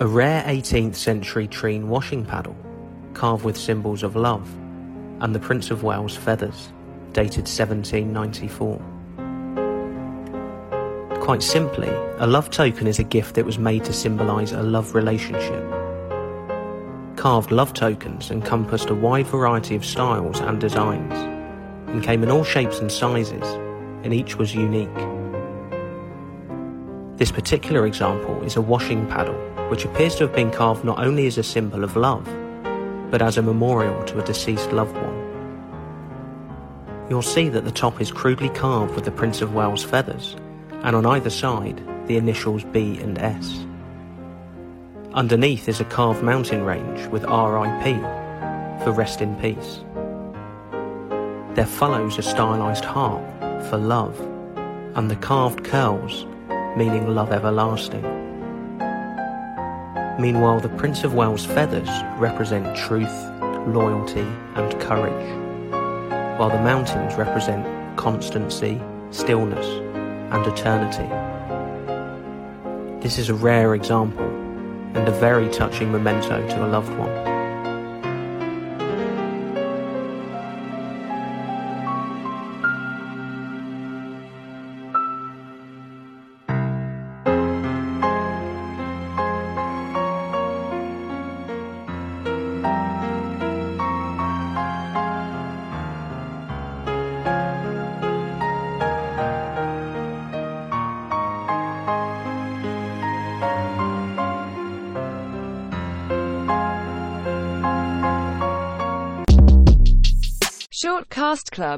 A rare 18th century Treen washing paddle, carved with symbols of love, and the Prince of Wales feathers, dated 1794. Quite simply, a love token is a gift that was made to symbolise a love relationship. Carved love tokens encompassed a wide variety of styles and designs, and came in all shapes and sizes, and each was unique. This particular example is a washing paddle, which appears to have been carved not only as a symbol of love, but as a memorial to a deceased loved one. You'll see that the top is crudely carved with the Prince of Wales feathers, and on either side, the initials B and S. Underneath is a carved mountain range with RIP for rest in peace. There follows a stylised harp for love, and the carved curls meaning love everlasting. Meanwhile, the Prince of Wales feathers represent truth, loyalty, and courage, while the mountains represent constancy, stillness, and eternity. This is a rare example and a very touching memento to a loved one. Short Cast Club